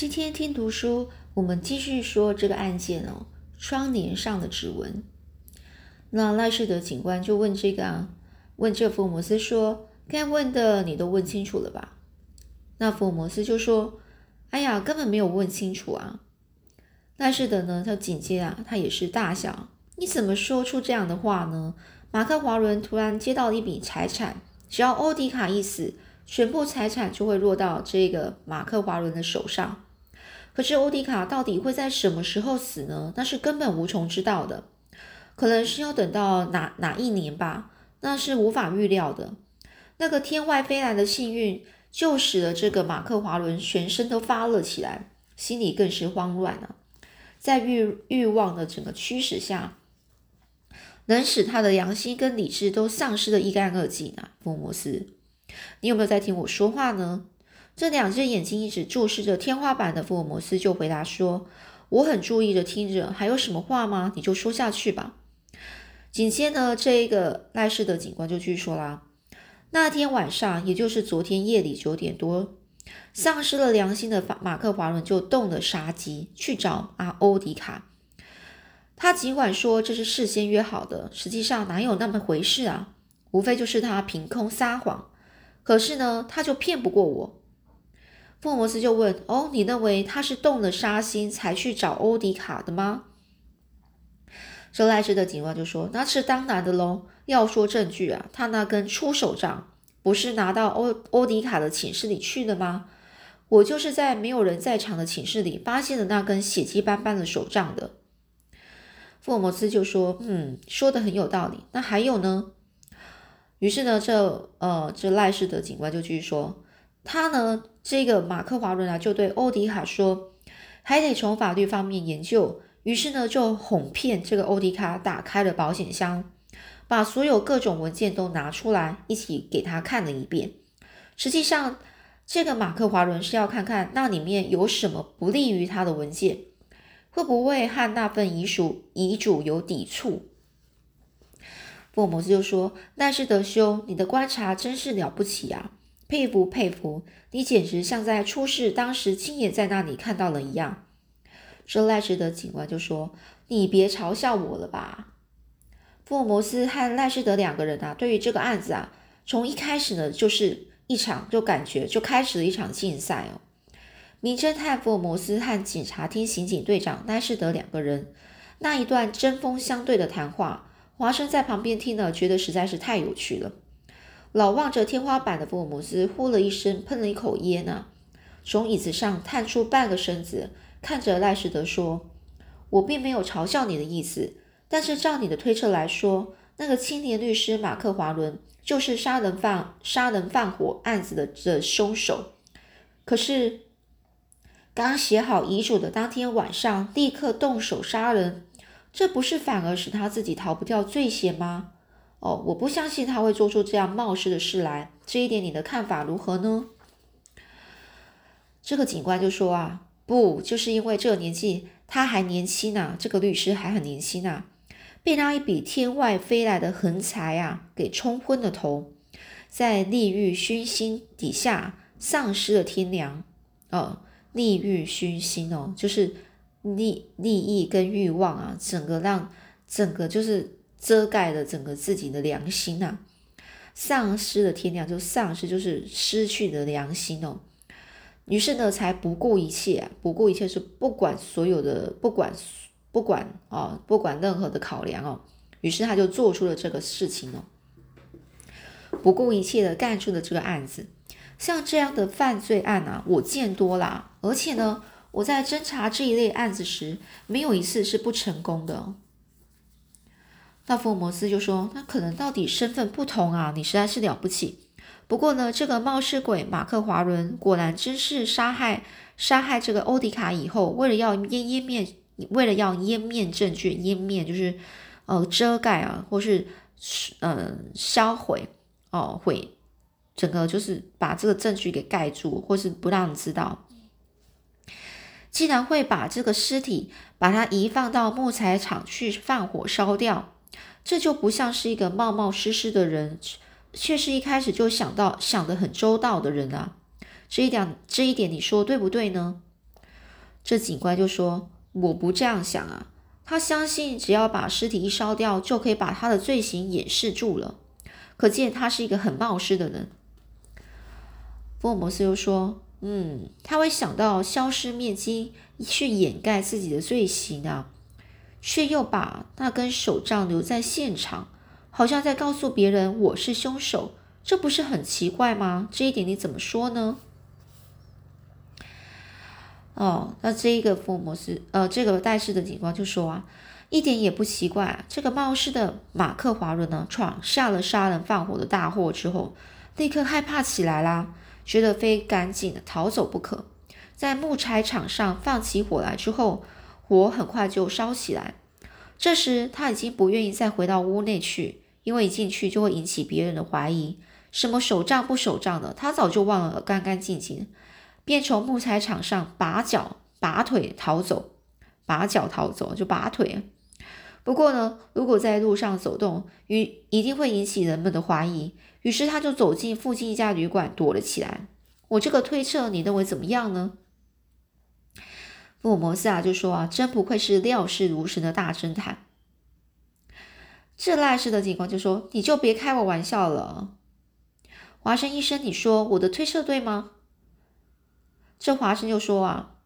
今天听读书，我们继续说这个案件哦，窗帘上的指纹。那赖士德警官就问这个啊，问这福尔摩斯说：“该问的你都问清楚了吧？”那福尔摩斯就说：“哎呀，根本没有问清楚啊。”赖世德呢，他紧接啊，他也是大笑：“你怎么说出这样的话呢？”马克华伦突然接到了一笔财产，只要欧迪卡一死。全部财产就会落到这个马克华伦的手上。可是欧迪卡到底会在什么时候死呢？那是根本无从知道的，可能是要等到哪哪一年吧，那是无法预料的。那个天外飞来的幸运，就使得这个马克华伦全身都发了起来，心里更是慌乱了。在欲欲望的整个驱使下，能使他的良心跟理智都丧失的一干二净啊，福摩斯。你有没有在听我说话呢？这两只眼睛一直注视着天花板的福尔摩斯就回答说：“我很注意的听着，还有什么话吗？你就说下去吧。”紧接着，这一个赖氏的警官就继续说啦：“那天晚上，也就是昨天夜里九点多，丧失了良心的法马克华伦就动了杀机去找阿欧迪卡。他尽管说这是事先约好的，实际上哪有那么回事啊？无非就是他凭空撒谎。”可是呢，他就骗不过我。福尔摩斯就问：“哦，你认为他是动了杀心才去找欧迪卡的吗？”这赖斯的警官就说：“那是当然的喽。要说证据啊，他那根出手杖不是拿到欧欧迪卡的寝室里去的吗？我就是在没有人在场的寝室里发现了那根血迹斑斑的手杖的。”福尔摩斯就说：“嗯，说的很有道理。那还有呢？”于是呢，这呃，这赖氏的警官就继续说，他呢，这个马克华伦啊，就对欧迪卡说，还得从法律方面研究。于是呢，就哄骗这个欧迪卡打开了保险箱，把所有各种文件都拿出来，一起给他看了一遍。实际上，这个马克华伦是要看看那里面有什么不利于他的文件，会不会和那份遗嘱遗嘱有抵触。福尔摩斯就说：“奈斯德兄，你的观察真是了不起啊，佩服佩服！你简直像在出事当时亲眼在那里看到了一样。”这赖士德警官就说：“你别嘲笑我了吧？”福尔摩斯和赖士德两个人啊，对于这个案子啊，从一开始呢，就是一场就感觉就开始了一场竞赛哦。名侦探福尔摩斯和警察厅刑警队长赖士德两个人那一段针锋相对的谈话。华生在旁边听了，觉得实在是太有趣了。老望着天花板的福尔摩斯呼了一声，喷了一口烟啊，从椅子上探出半个身子，看着赖士德说：“我并没有嘲笑你的意思，但是照你的推测来说，那个青年律师马克华伦就是杀人犯杀人放火案子的的凶手。可是刚写好遗嘱的当天晚上，立刻动手杀人。”这不是反而使他自己逃不掉罪嫌吗？哦，我不相信他会做出这样冒失的事来。这一点你的看法如何呢？这个警官就说啊，不，就是因为这个年纪他还年轻呢，这个律师还很年轻啊，被那一笔天外飞来的横财啊给冲昏了头，在利欲熏心底下丧失了天良。哦，利欲熏心哦，就是。利利益跟欲望啊，整个让整个就是遮盖了整个自己的良心啊，丧失了天良，就丧失就是失去了良心哦。于是呢，才不顾一切，不顾一切是不管所有的，不管不管啊，不管任何的考量哦。于是他就做出了这个事情哦，不顾一切的干出了这个案子。像这样的犯罪案啊，我见多了，而且呢。我在侦查这一类案子时，没有一次是不成功的。那福尔摩斯就说：“那可能到底身份不同啊，你实在是了不起。不过呢，这个冒失鬼马克华伦果然真是杀害杀害这个欧迪卡以后，为了要湮湮灭，为了要湮灭证据，湮灭就是呃遮盖啊，或是呃销毁哦毁整个就是把这个证据给盖住，或是不让你知道。”竟然会把这个尸体把它移放到木材厂去放火烧掉，这就不像是一个冒冒失失的人，却是一开始就想到想得很周到的人啊！这一点这一点你说对不对呢？这警官就说：“我不这样想啊，他相信只要把尸体一烧掉，就可以把他的罪行掩饰住了。可见他是一个很冒失的人。”福尔摩斯又说：“嗯，他会想到消失面积去掩盖自己的罪行啊，却又把那根手杖留在现场，好像在告诉别人我是凶手，这不是很奇怪吗？这一点你怎么说呢？”哦，那这一个福尔摩斯，呃，这个戴氏的警官就说啊，一点也不奇怪，这个冒失的马克华伦呢，闯下了杀人放火的大祸之后，立刻害怕起来啦。觉得非赶紧逃走不可，在木柴场上放起火来之后，火很快就烧起来。这时他已经不愿意再回到屋内去，因为一进去就会引起别人的怀疑。什么手杖不手杖的，他早就忘了干干净净，便从木材场上拔脚拔腿逃走，拔脚逃走就拔腿。不过呢，如果在路上走动，与一定会引起人们的怀疑。于是他就走进附近一家旅馆躲了起来。我这个推测，你认为怎么样呢？福尔摩斯啊就说啊，真不愧是料事如神的大侦探。这赖氏的警官就说：“你就别开我玩笑了，华生医生，你说我的推测对吗？”这华生就说啊：“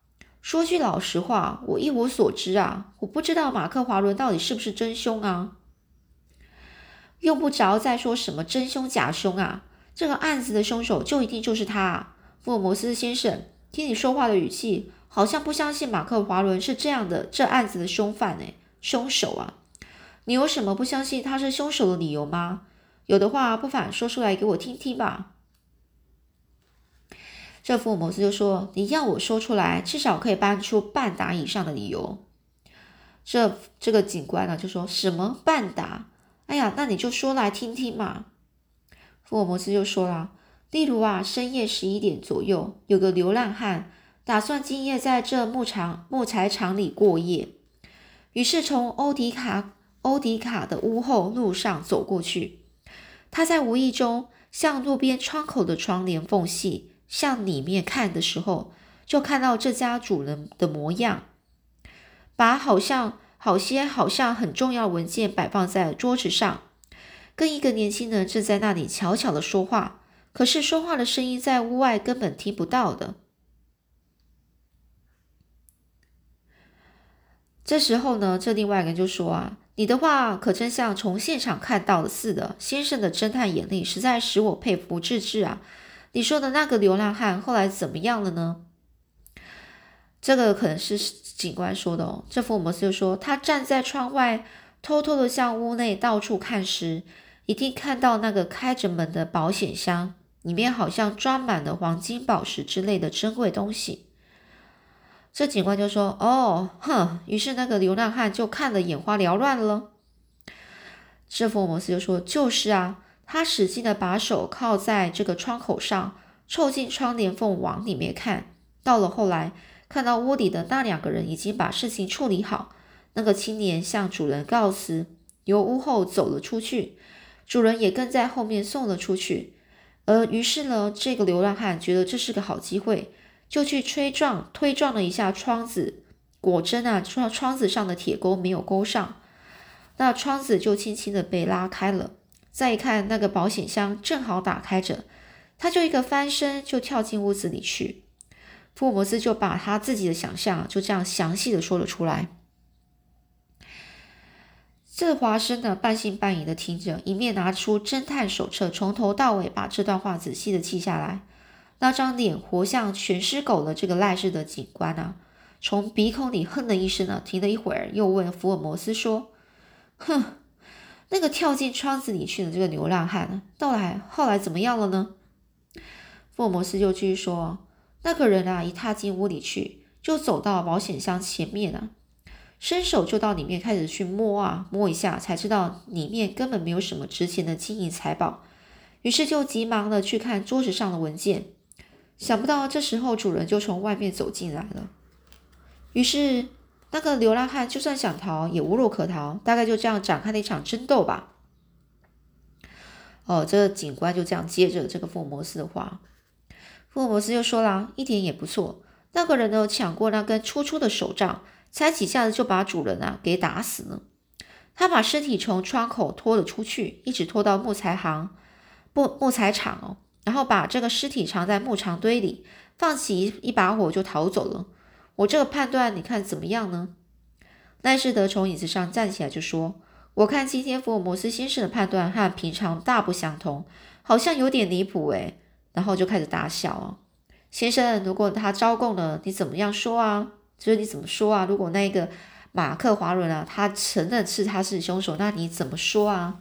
说句老实话，我一无所知啊，我不知道马克华伦到底是不是真凶啊。”用不着再说什么真凶假凶啊！这个案子的凶手就一定就是他，啊福尔摩斯先生。听你说话的语气，好像不相信马克华伦是这样的这案子的凶犯呢，凶手啊！你有什么不相信他是凶手的理由吗？有的话，不妨说出来给我听听吧。这福尔摩斯就说：“你要我说出来，至少可以搬出半打以上的理由。”这这个警官呢，就说什么半打？哎呀，那你就说来听听嘛。福尔摩斯就说了，例如啊，深夜十一点左右，有个流浪汉打算今夜在这木厂木材厂里过夜，于是从欧迪卡欧迪卡的屋后路上走过去。他在无意中向路边窗口的窗帘缝隙向里面看的时候，就看到这家主人的模样，把好像。好些好像很重要文件摆放在桌子上，跟一个年轻人正在那里悄悄的说话，可是说话的声音在屋外根本听不到的。这时候呢，这另外一个人就说啊：“你的话可真像从现场看到的似的，先生的侦探眼力实在使我佩服至至啊！你说的那个流浪汉后来怎么样了呢？”这个可能是警官说的哦。这福尔摩斯就说，他站在窗外，偷偷的向屋内到处看时，一定看到那个开着门的保险箱，里面好像装满了黄金、宝石之类的珍贵东西。这警官就说：“哦，哼。”于是那个流浪汉就看得眼花缭乱了。这福尔摩斯就说：“就是啊，他使劲的把手靠在这个窗口上，凑近窗帘缝往里面看。到了后来。”看到屋里的那两个人已经把事情处理好，那个青年向主人告辞，由屋后走了出去，主人也跟在后面送了出去。而于是呢，这个流浪汉觉得这是个好机会，就去推撞推撞了一下窗子，果真啊，窗窗子上的铁钩没有勾上，那窗子就轻轻的被拉开了。再一看，那个保险箱正好打开着，他就一个翻身就跳进屋子里去。福尔摩斯就把他自己的想象就这样详细的说了出来。这华生呢，半信半疑的听着，一面拿出侦探手册，从头到尾把这段话仔细的记下来。那张脸活像全尸狗的这个赖氏的警官啊，从鼻孔里哼了一声呢，停了一会儿，又问福尔摩斯说：“哼，那个跳进窗子里去的这个流浪汉，到来后来怎么样了呢？”福尔摩斯就继续说。那个人啊，一踏进屋里去，就走到保险箱前面啊，伸手就到里面开始去摸啊，摸一下才知道里面根本没有什么值钱的金银财宝，于是就急忙的去看桌子上的文件，想不到这时候主人就从外面走进来了，于是那个流浪汉就算想逃也无路可逃，大概就这样展开了一场争斗吧。哦，这个警官就这样接着这个福尔摩斯的话。福尔摩斯又说了：“一点也不错，那个人呢抢过那根粗粗的手杖，才几下子就把主人啊给打死了。他把尸体从窗口拖了出去，一直拖到木材行、木木材厂哦，然后把这个尸体藏在木场堆里，放起一一把火就逃走了。我这个判断，你看怎么样呢？赖士德从椅子上站起来就说：“我看今天福尔摩斯先生的判断和平常大不相同，好像有点离谱诶。”然后就开始大笑啊。先生，如果他招供了，你怎么样说啊？就是你怎么说啊？如果那个马克华伦啊，他承认是他是凶手，那你怎么说啊？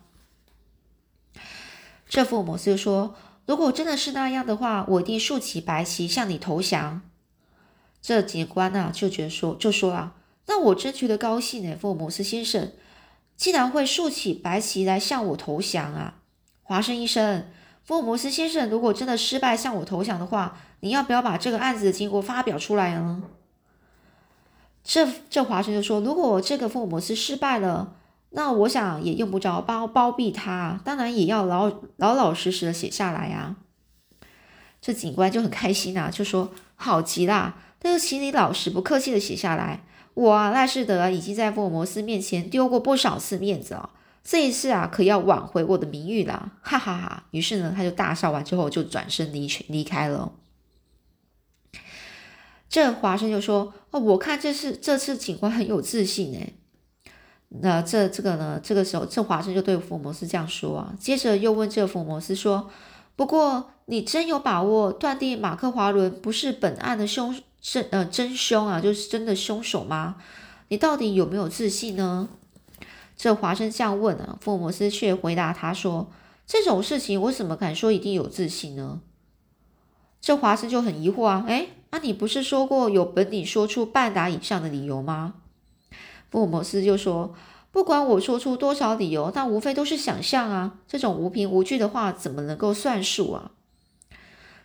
这福尔摩斯就说：“如果真的是那样的话，我一定竖起白旗向你投降。”这警官呢就觉得说，就说啊。那我真觉得高兴呢，福尔摩斯先生竟然会竖起白旗来向我投降啊！华生医生，福尔摩斯先生如果真的失败向我投降的话，你要不要把这个案子的经过发表出来呢？这这华生就说，如果这个福尔摩斯失败了，那我想也用不着包包庇他，当然也要老老老实实的写下来呀。这警官就很开心啊，就说好极啦，那就请你老实不客气的写下来。我啊，赖士德已经在福尔摩斯面前丢过不少次面子哦，这一次啊，可要挽回我的名誉了，哈哈哈！于是呢，他就大笑完之后，就转身离去离开了。这华生就说：“哦，我看这次这次警官很有自信哎。”那这这个呢？这个时候，这华生就对福尔摩斯这样说啊，接着又问这福尔摩斯说：“不过，你真有把握断定马克华伦不是本案的凶？”真呃真凶啊，就是真的凶手吗？你到底有没有自信呢？这华生这样问啊，福尔摩斯却回答他说：“这种事情我怎么敢说一定有自信呢？”这华生就很疑惑啊，哎，那你不是说过有本领说出半打以上的理由吗？福尔摩斯就说：“不管我说出多少理由，那无非都是想象啊，这种无凭无据的话怎么能够算数啊？”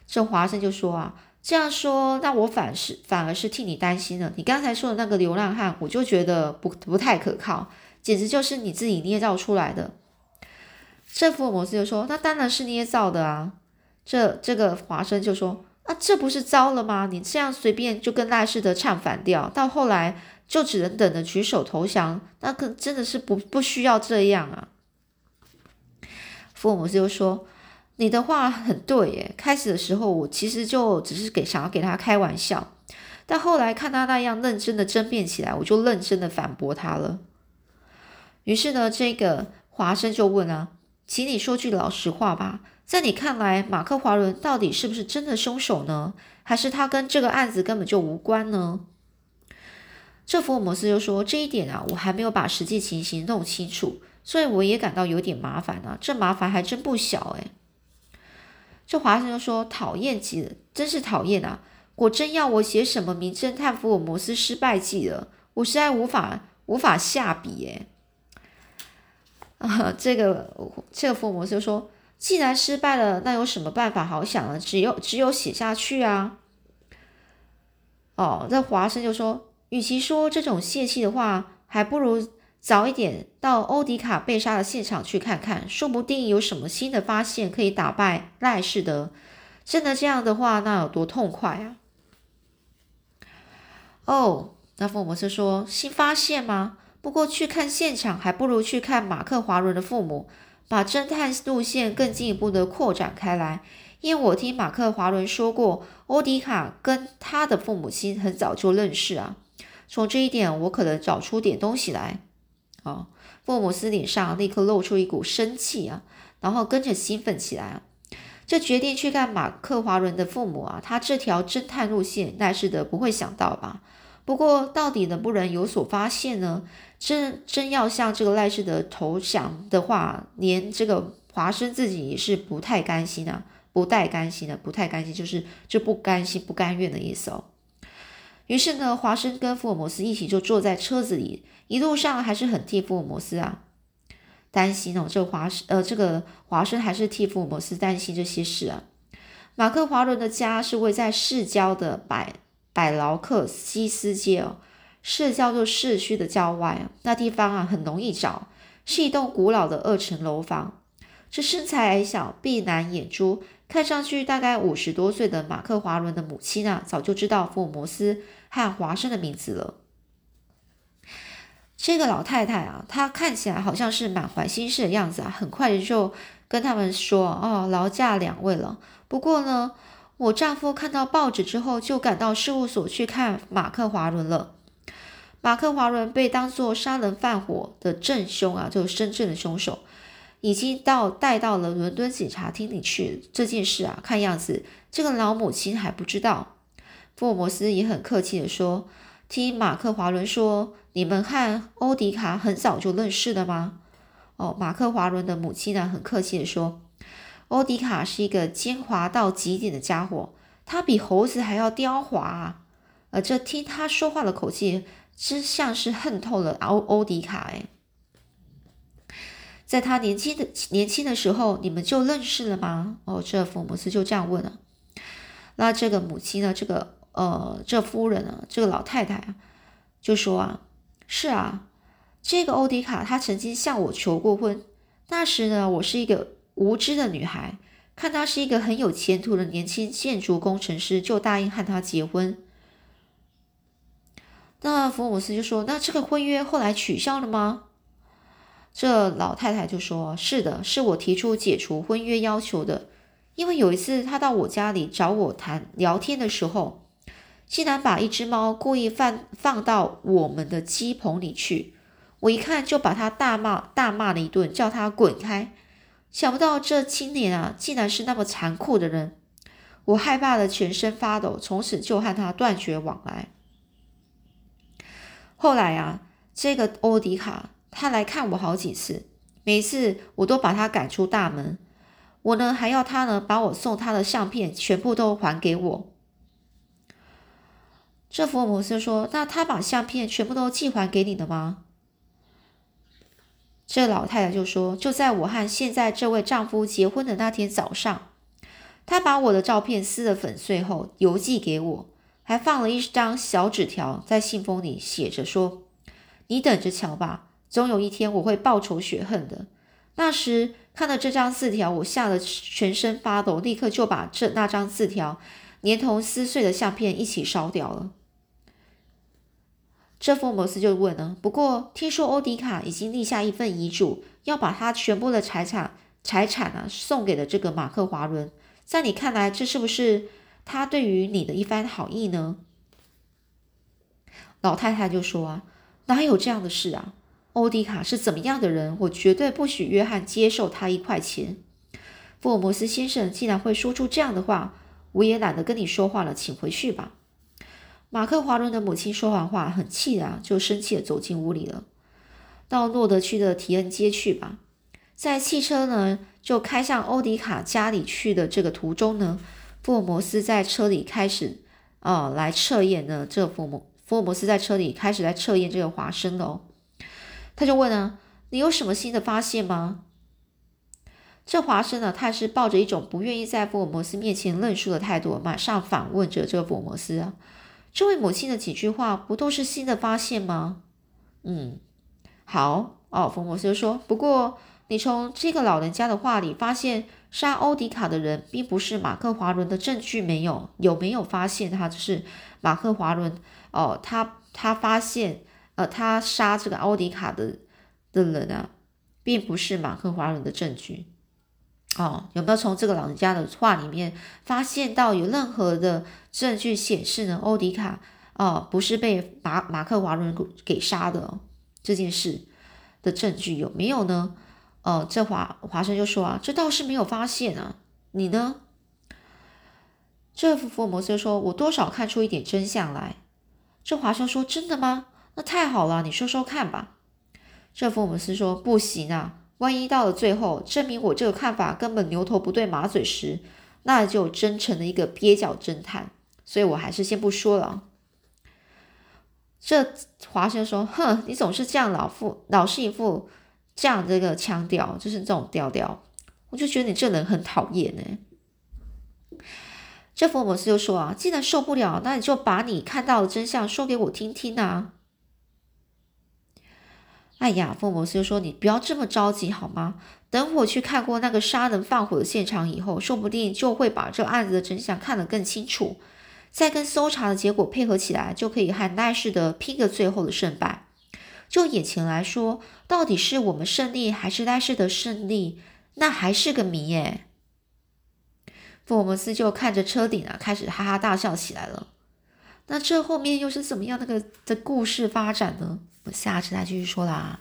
这华生就说啊。这样说，那我反是反而是替你担心了。你刚才说的那个流浪汉，我就觉得不不太可靠，简直就是你自己捏造出来的。这福尔摩斯就说：“那当然是捏造的啊。”这这个华生就说：“啊，这不是糟了吗？你这样随便就跟赖士德唱反调，到后来就只能等着举手投降，那可真的是不不需要这样啊。”福尔摩斯就说。你的话很对耶，开始的时候我其实就只是给想要给他开玩笑，但后来看他那样认真的争辩起来，我就认真的反驳他了。于是呢，这个华生就问啊，请你说句老实话吧，在你看来，马克华伦到底是不是真的凶手呢？还是他跟这个案子根本就无关呢？这福尔摩斯就说这一点啊，我还没有把实际情形弄清楚，所以我也感到有点麻烦啊，这麻烦还真不小诶。这华生就说：“讨厌极了，真是讨厌啊！果真要我写什么名侦探福尔摩斯失败记了，我实在无法无法下笔诶。啊，这个这个福尔摩斯就说：“既然失败了，那有什么办法好想呢？只有只有写下去啊！”哦，这华生就说：“与其说这种泄气的话，还不如……”早一点到欧迪卡被杀的现场去看看，说不定有什么新的发现可以打败赖士德。真的这样的话，那有多痛快啊！哦，那福尔摩斯说：“新发现吗？不过去看现场还不如去看马克华伦的父母，把侦探路线更进一步的扩展开来。因为我听马克华伦说过，欧迪卡跟他的父母亲很早就认识啊。从这一点，我可能找出点东西来。”哦，福尔摩斯脸上立刻露出一股生气啊，然后跟着兴奋起来这，决定去看马克华伦的父母啊。他这条侦探路线，赖士德不会想到吧？不过，到底能不能有所发现呢？真真要向这个赖世德投降的话，连这个华生自己也是不太甘心啊，不太甘心的，不太甘心，就是就不甘心、不甘愿的意思哦。于是呢，华生跟福尔摩斯一起就坐在车子里。一路上还是很替福尔摩斯啊担心哦，这华呃这个华生还是替福尔摩斯担心这些事啊。马克华伦的家是位在市郊的百百劳克西斯街哦，市叫做市区的郊外啊，那地方啊很容易找，是一栋古老的二层楼房。这身材矮小、碧蓝眼珠、看上去大概五十多岁的马克华伦的母亲啊，早就知道福尔摩斯和华生的名字了。这个老太太啊，她看起来好像是满怀心事的样子啊，很快就跟他们说：“哦，劳驾两位了。不过呢，我丈夫看到报纸之后，就赶到事务所去看马克华伦了。马克华伦被当作杀人放火的正凶啊，就是真正的凶手。”已经到带到了伦敦警察厅里去这件事啊，看样子这个老母亲还不知道。福尔摩斯也很客气的说：“听马克华伦说，你们和欧迪卡很早就认识的吗？”哦，马克华伦的母亲呢，很客气的说：“欧迪卡是一个奸猾到极点的家伙，他比猴子还要刁滑。啊。呃，这听他说话的口气，真像是恨透了欧欧迪卡。哎。”在他年轻的年轻的时候，你们就认识了吗？哦，这福摩斯就这样问了。那这个母亲呢？这个呃，这夫人呢？这个老太太啊，就说啊，是啊，这个欧迪卡他曾经向我求过婚。那时呢，我是一个无知的女孩，看他是一个很有前途的年轻建筑工程师，就答应和他结婚。那福摩斯就说：“那这个婚约后来取消了吗？”这老太太就说：“是的，是我提出解除婚约要求的。因为有一次她到我家里找我谈聊天的时候，竟然把一只猫故意放放到我们的鸡棚里去。我一看就把他大骂大骂了一顿，叫他滚开。想不到这青年啊，竟然是那么残酷的人。我害怕的全身发抖，从此就和他断绝往来。后来啊，这个欧迪卡。”他来看我好几次，每次我都把他赶出大门。我呢还要他呢把我送他的相片全部都还给我。这福尔摩斯说：“那他把相片全部都寄还给你的吗？”这老太太就说：“就在我和现在这位丈夫结婚的那天早上，他把我的照片撕得粉碎后邮寄给我，还放了一张小纸条在信封里，写着说：‘你等着瞧吧。’”总有一天我会报仇雪恨的。那时看到这张字条，我吓得全身发抖，立刻就把这那张字条连同撕碎的相片一起烧掉了。这福摩斯就问了：“不过听说欧迪卡已经立下一份遗嘱，要把他全部的财产财产啊送给了这个马克华伦。在你看来，这是不是他对于你的一番好意呢？”老太太就说：“啊，哪有这样的事啊？”欧迪卡是怎么样的人？我绝对不许约翰接受他一块钱。福尔摩斯先生竟然会说出这样的话，我也懒得跟你说话了，请回去吧。马克华伦的母亲说完话，很气啊，就生气的走进屋里了。到诺德区的提恩街去吧。在汽车呢就开向欧迪卡家里去的这个途中呢，福尔摩斯在车里开始啊来测验呢。这福摩福尔摩斯在车里开始来测验这个华生的哦。他就问啊，你有什么新的发现吗？这华生呢，他是抱着一种不愿意在福尔摩斯面前认输的态度，马上反问着这个福尔摩斯啊，这位母亲的几句话不都是新的发现吗？嗯，好哦，福尔摩斯说，不过你从这个老人家的话里发现杀欧迪卡的人并不是马克华伦的证据没有？有没有发现他就是马克华伦？哦，他他发现。呃，他杀这个奥迪卡的的人啊，并不是马克华伦的证据哦。有没有从这个老人家的话里面发现到有任何的证据显示呢？奥迪卡哦，不是被马马克华伦给杀的这件事的证据有没有呢？哦，这华华生就说啊，这倒是没有发现啊。你呢？这福尔摩斯说，我多少看出一点真相来。这华生说，真的吗？那太好了，你说说看吧。这福尔摩斯说：“不行啊，万一到了最后证明我这个看法根本牛头不对马嘴时，那就真成了一个蹩脚侦探。所以我还是先不说了。”这华生说：“哼，你总是这样老副老是一副这样这个腔调，就是这种调调，我就觉得你这人很讨厌呢。”这福尔摩斯就说：“啊，既然受不了，那你就把你看到的真相说给我听听啊。”哎呀，福摩斯就说：“你不要这么着急好吗？等我去看过那个杀人放火的现场以后，说不定就会把这案子的真相看得更清楚，再跟搜查的结果配合起来，就可以和赖氏的拼个最后的胜败。就眼前来说，到底是我们胜利还是赖氏的胜利，那还是个谜耶。福摩斯就看着车顶啊，开始哈哈大笑起来了。那这后面又是怎么样那个的故事发展呢？我们下次再继续说啦。